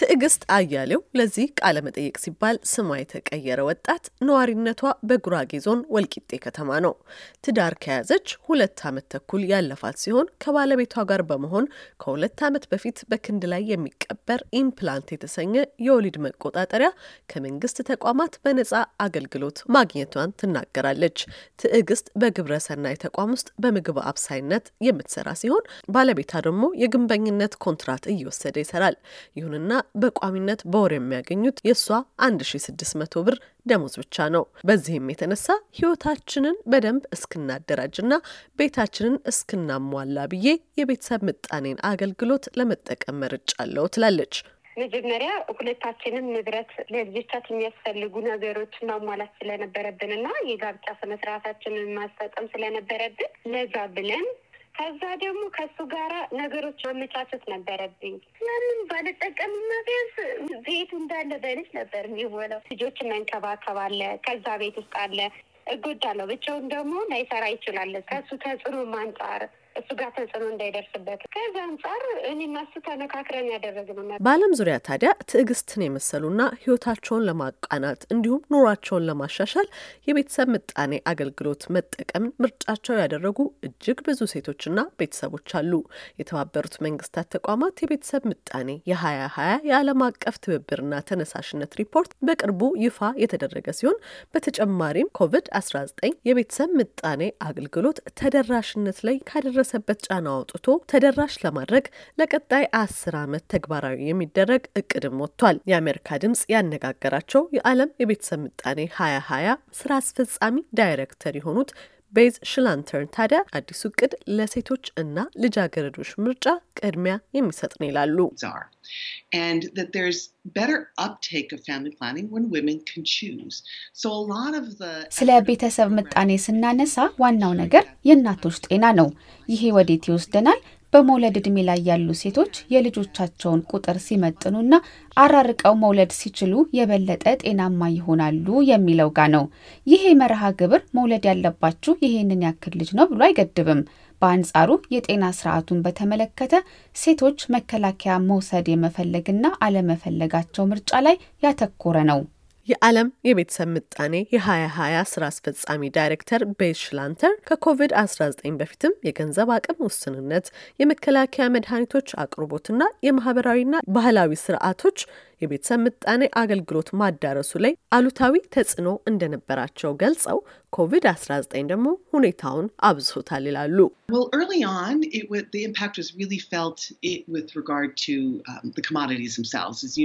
ትዕግስት አያሌው ለዚህ ቃለ መጠይቅ ሲባል ስሟ የተቀየረ ወጣት ነዋሪነቷ በጉራጌ ዞን ወልቂጤ ከተማ ነው። ትዳር ከያዘች ሁለት ዓመት ተኩል ያለፋት ሲሆን ከባለቤቷ ጋር በመሆን ከሁለት ዓመት በፊት በክንድ ላይ የሚቀበር ኢምፕላንት የተሰኘ የወሊድ መቆጣጠሪያ ከመንግስት ተቋማት በነጻ አገልግሎት ማግኘቷን ትናገራለች። ትዕግስት በግብረ ሰናይ ተቋም ውስጥ በምግብ አብሳይነት የምትሰራ ሲሆን ባለቤቷ ደግሞ የግንበኝነት ኮንትራት እየወሰደ ይሰራል። ይሁንና በቋሚነት በወር የሚያገኙት የእሷ 1600 ብር ደሞዝ ብቻ ነው። በዚህም የተነሳ ህይወታችንን በደንብ እስክናደራጅና ቤታችንን እስክናሟላ ብዬ የቤተሰብ ምጣኔን አገልግሎት ለመጠቀም መርጫለሁ ትላለች። መጀመሪያ ሁለታችንም ንብረት ለልጆቻችን የሚያስፈልጉ ነገሮች ማሟላት ስለነበረብን እና የጋብቻ ስነስርዓታችንን ማስፈጸም ስለነበረብን ለዛ ብለን ከዛ ደግሞ ከሱ ጋራ ነገሮች ማመቻቸት ነበረብኝ። ያንን ባልጠቀምና ቢያንስ ቤቱ እንዳለ በልጅ ነበር የሚሆነው። ልጆችን መንከባከብ አለ፣ ከዛ ቤት ውስጥ አለ። እጎዳለሁ። ብቻውን ደግሞ ላይሰራ ይችላል። ከሱ ተጽዕኖም አንጻር እሱ ጋር ተጽዕኖ እንዳይደርስበት ከዛ አንጻር እኔና እሱ ተመካክረን ያደረግነው። በዓለም ዙሪያ ታዲያ ትዕግስትን የመሰሉና ህይወታቸውን ለማቃናት እንዲሁም ኑሯቸውን ለማሻሻል የቤተሰብ ምጣኔ አገልግሎት መጠቀምን ምርጫቸው ያደረጉ እጅግ ብዙ ሴቶችና ቤተሰቦች አሉ። የተባበሩት መንግስታት ተቋማት የቤተሰብ ምጣኔ የሀያ ሀያ የዓለም አቀፍ ትብብርና ተነሳሽነት ሪፖርት በቅርቡ ይፋ የተደረገ ሲሆን በተጨማሪም ኮቪድ 19 የቤተሰብ ምጣኔ አገልግሎት ተደራሽነት ላይ ካደረ ሰበት ጫና አውጥቶ ተደራሽ ለማድረግ ለቀጣይ አስር ዓመት ተግባራዊ የሚደረግ እቅድም ወጥቷል። የአሜሪካ ድምጽ ያነጋገራቸው የዓለም የቤተሰብ ምጣኔ ሀያ ሀያ ስራ አስፈጻሚ ዳይሬክተር የሆኑት ቤዝ ሽላንተርን ታዲያ አዲሱ እቅድ ለሴቶች እና ልጃገረዶች ምርጫ ቅድሚያ የሚሰጥ ነው ይላሉ። and that there's better uptake of family planning when women can choose. So a lot of the ስለ ቤተሰብ ምጣኔ ስናነሳ ዋናው ነገር የእናቶች ጤና ነው። ይሄ ወዴት ይወስደናል? በመውለድ ዕድሜ ላይ ያሉ ሴቶች የልጆቻቸውን ቁጥር ሲመጥኑና አራርቀው መውለድ ሲችሉ የበለጠ ጤናማ ይሆናሉ የሚለው ጋ ነው። ይሄ መርሃ ግብር መውለድ ያለባችሁ ይሄንን ያክል ልጅ ነው ብሎ አይገድብም። በአንጻሩ የጤና ስርዓቱን በተመለከተ ሴቶች መከላከያ መውሰድ የመፈለግና አለመፈለጋቸው ምርጫ ላይ ያተኮረ ነው። የዓለም የቤተሰብ ምጣኔ የ2020 ስራ አስፈጻሚ ዳይሬክተር ቤዝ ሽላንተር ከኮቪድ-19 በፊትም የገንዘብ አቅም ውስንነት፣ የመከላከያ መድኃኒቶች አቅርቦትና የማህበራዊና ባህላዊ ስርዓቶች የቤተሰብ ምጣኔ አገልግሎት ማዳረሱ ላይ አሉታዊ ተጽዕኖ እንደነበራቸው ገልጸው ኮቪድ-19 ደግሞ ሁኔታውን አብዝቶታል ይላሉ።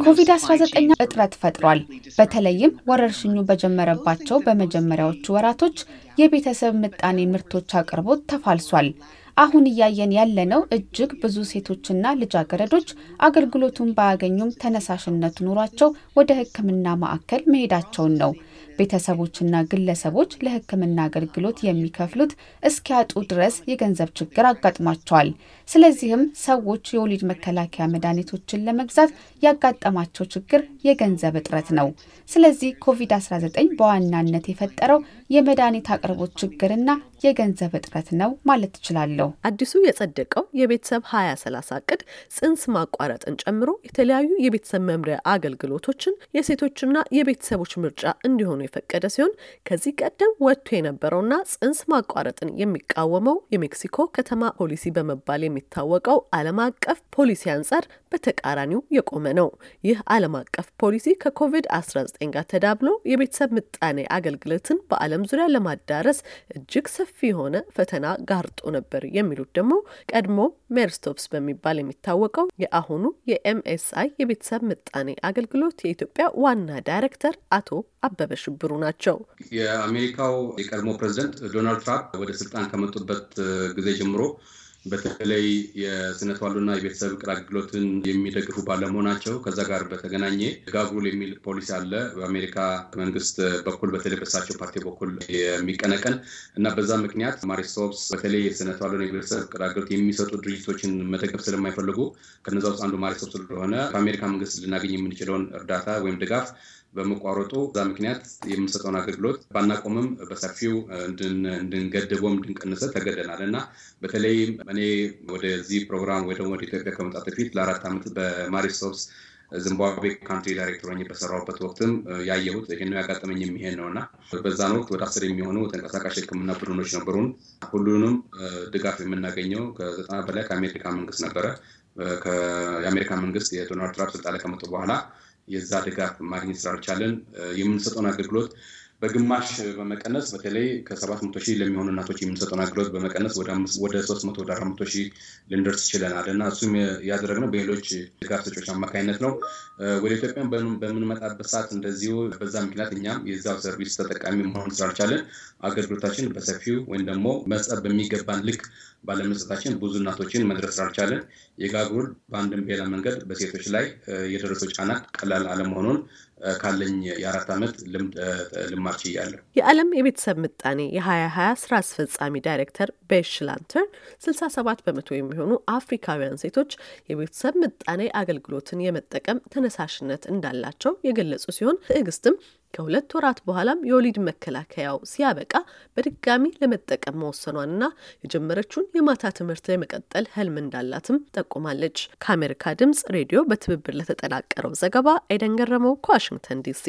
ኮቪድ-19 እጥረት ፈጥሯል። በተለይም ወረርሽኙ በጀመረባቸው በመጀመሪያዎቹ ወራቶች የቤተሰብ ምጣኔ ምርቶች አቅርቦት ተፋልሷል። አሁን እያየን ያለነው እጅግ ብዙ ሴቶችና ልጃገረዶች አገልግሎቱን ባያገኙም ተነሳሽነት ኑሯቸው ወደ ሕክምና ማዕከል መሄዳቸውን ነው። ቤተሰቦችና ግለሰቦች ለሕክምና አገልግሎት የሚከፍሉት እስኪያጡ ድረስ የገንዘብ ችግር አጋጥሟቸዋል። ስለዚህም ሰዎች የወሊድ መከላከያ መድኃኒቶችን ለመግዛት ያጋጠማቸው ችግር የገንዘብ እጥረት ነው። ስለዚህ ኮቪድ-19 በዋናነት የፈጠረው የመድኃኒት አቅርቦት ችግርና የገንዘብ እጥረት ነው ማለት እችላለሁ። አዲሱ የጸደቀው የቤተሰብ 2030 እቅድ ጽንስ ማቋረጥን ጨምሮ የተለያዩ የቤተሰብ መምሪያ አገልግሎቶችን የሴቶችና የቤተሰቦች ምርጫ እንዲሆኑ የፈቀደ ሲሆን ከዚህ ቀደም ወጥቶ የነበረውና ጽንስ ማቋረጥን የሚቃወመው የሜክሲኮ ከተማ ፖሊሲ በመባል የሚታወቀው ዓለም አቀፍ ፖሊሲ አንጻር በተቃራኒው የቆመ ነው። ይህ ዓለም አቀፍ ፖሊሲ ከኮቪድ-19 ጋር ተዳብሎ የቤተሰብ ምጣኔ አገልግሎትን በዓለም ዙሪያ ለማዳረስ እጅግ ሰፊ የሆነ ፈተና ጋርጦ ነበር የሚሉት ደግሞ ቀድሞ ሜሪስቶፕስ በሚባል የሚታወቀው የአሁኑ የኤምኤስአይ የቤተሰብ ምጣኔ አገልግሎት የኢትዮጵያ ዋና ዳይሬክተር አቶ አበበ ሽብሩ ናቸው። የአሜሪካው የቀድሞ ፕሬዚደንት ዶናልድ ትራምፕ ወደ ስልጣን ከመጡበት ጊዜ ጀምሮ በተለይ የስነ ተዋልዶና የቤተሰብ እቅድ አገልግሎትን የሚደግፉ ባለመሆናቸው ከዛ ጋር በተገናኘ gag rule የሚል ፖሊሲ አለ በአሜሪካ መንግስት በኩል በተለይ በሳቸው ፓርቲ በኩል የሚቀነቀን እና በዛ ምክንያት ማሪስቶፕስ በተለይ የስነ ተዋልዶና የቤተሰብ እቅድ አገልግሎት የሚሰጡ ድርጅቶችን መደገፍ ስለማይፈልጉ ከነዛ ውስጥ አንዱ ማሪስቶፕስ ስለሆነ ከአሜሪካ መንግስት ልናገኝ የምንችለውን እርዳታ ወይም ድጋፍ በመቋረጡ እዛ ምክንያት የምንሰጠውን አገልግሎት ባናቆምም በሰፊው እንድንገድበውም እንድንቀንሰ ተገደናል እና በተለይ እኔ ወደዚህ ፕሮግራም ወይ ደግሞ ወደ ኢትዮጵያ ከመምጣት በፊት ለአራት ዓመት በማሪስቶፕስ ዚምባብዌ country director ሆኜ በሰራሁበት ወቅትም ያየሁት ይሄ ነው ያጋጠመኝ የሚሄድ ነው እና በዛን ወቅት ወደ አስር የሚሆኑ ተንቀሳቃሽ ሕክምና ቡድኖች ነበሩን። ሁሉንም ድጋፍ የምናገኘው ከዘጠና በላይ ከአሜሪካ መንግስት ነበረ። የአሜሪካ መንግስት የዶናልድ ትራምፕ ስልጣን ላይ ከመጡ በኋላ የዛ ድጋፍ ማግኘት ስላልቻለን የምንሰጠውን አገልግሎት በግማሽ በመቀነስ በተለይ ከሰባት መቶ ሺህ ለሚሆኑ እናቶች የምንሰጠውን አገልግሎት በመቀነስ ወደ ሶስት መቶ ወደ አራት መቶ ሺህ ልንደርስ ችለናል እና እሱም ያደረግነው በሌሎች ድጋፍ ሰጪዎች አማካኝነት ነው። ወደ ኢትዮጵያ በምንመጣበት ሰዓት እንደዚሁ በዛ ምክንያት እኛም የዛው service ተጠቃሚ መሆን ስላልቻለን አገልግሎታችን በሰፊው ወይም ደግሞ መስጠት በሚገባን ልክ ባለመስጠታችን ብዙ እናቶችን መድረስ ስላልቻለን የ gag rule በአንድም በሌላ መንገድ በሴቶች ላይ የደረሰው ጫና ቀላል አለመሆኑን ካለኝ የአራት ዓመት ልምድ ልማር ችያለሁ። የዓለም የቤተሰብ ምጣኔ የሀያ ሀያ ስራ አስፈጻሚ ዳይሬክተር ቤሽ ላንተር ስልሳ ሰባት በመቶ የሚሆኑ አፍሪካውያን ሴቶች የቤተሰብ ምጣኔ አገልግሎትን የመጠቀም ተነሳሽነት እንዳላቸው የገለጹ ሲሆን ትዕግስትም ከሁለት ወራት በኋላም የወሊድ መከላከያው ሲያበቃ በድጋሚ ለመጠቀም መወሰኗንና የጀመረችውን የማታ ትምህርት ለመቀጠል ህልም እንዳላትም ጠቁማለች። ከአሜሪካ ድምጽ ሬዲዮ በትብብር ለተጠናቀረው ዘገባ አይደን ገረመው ከዋሽንግተን ዲሲ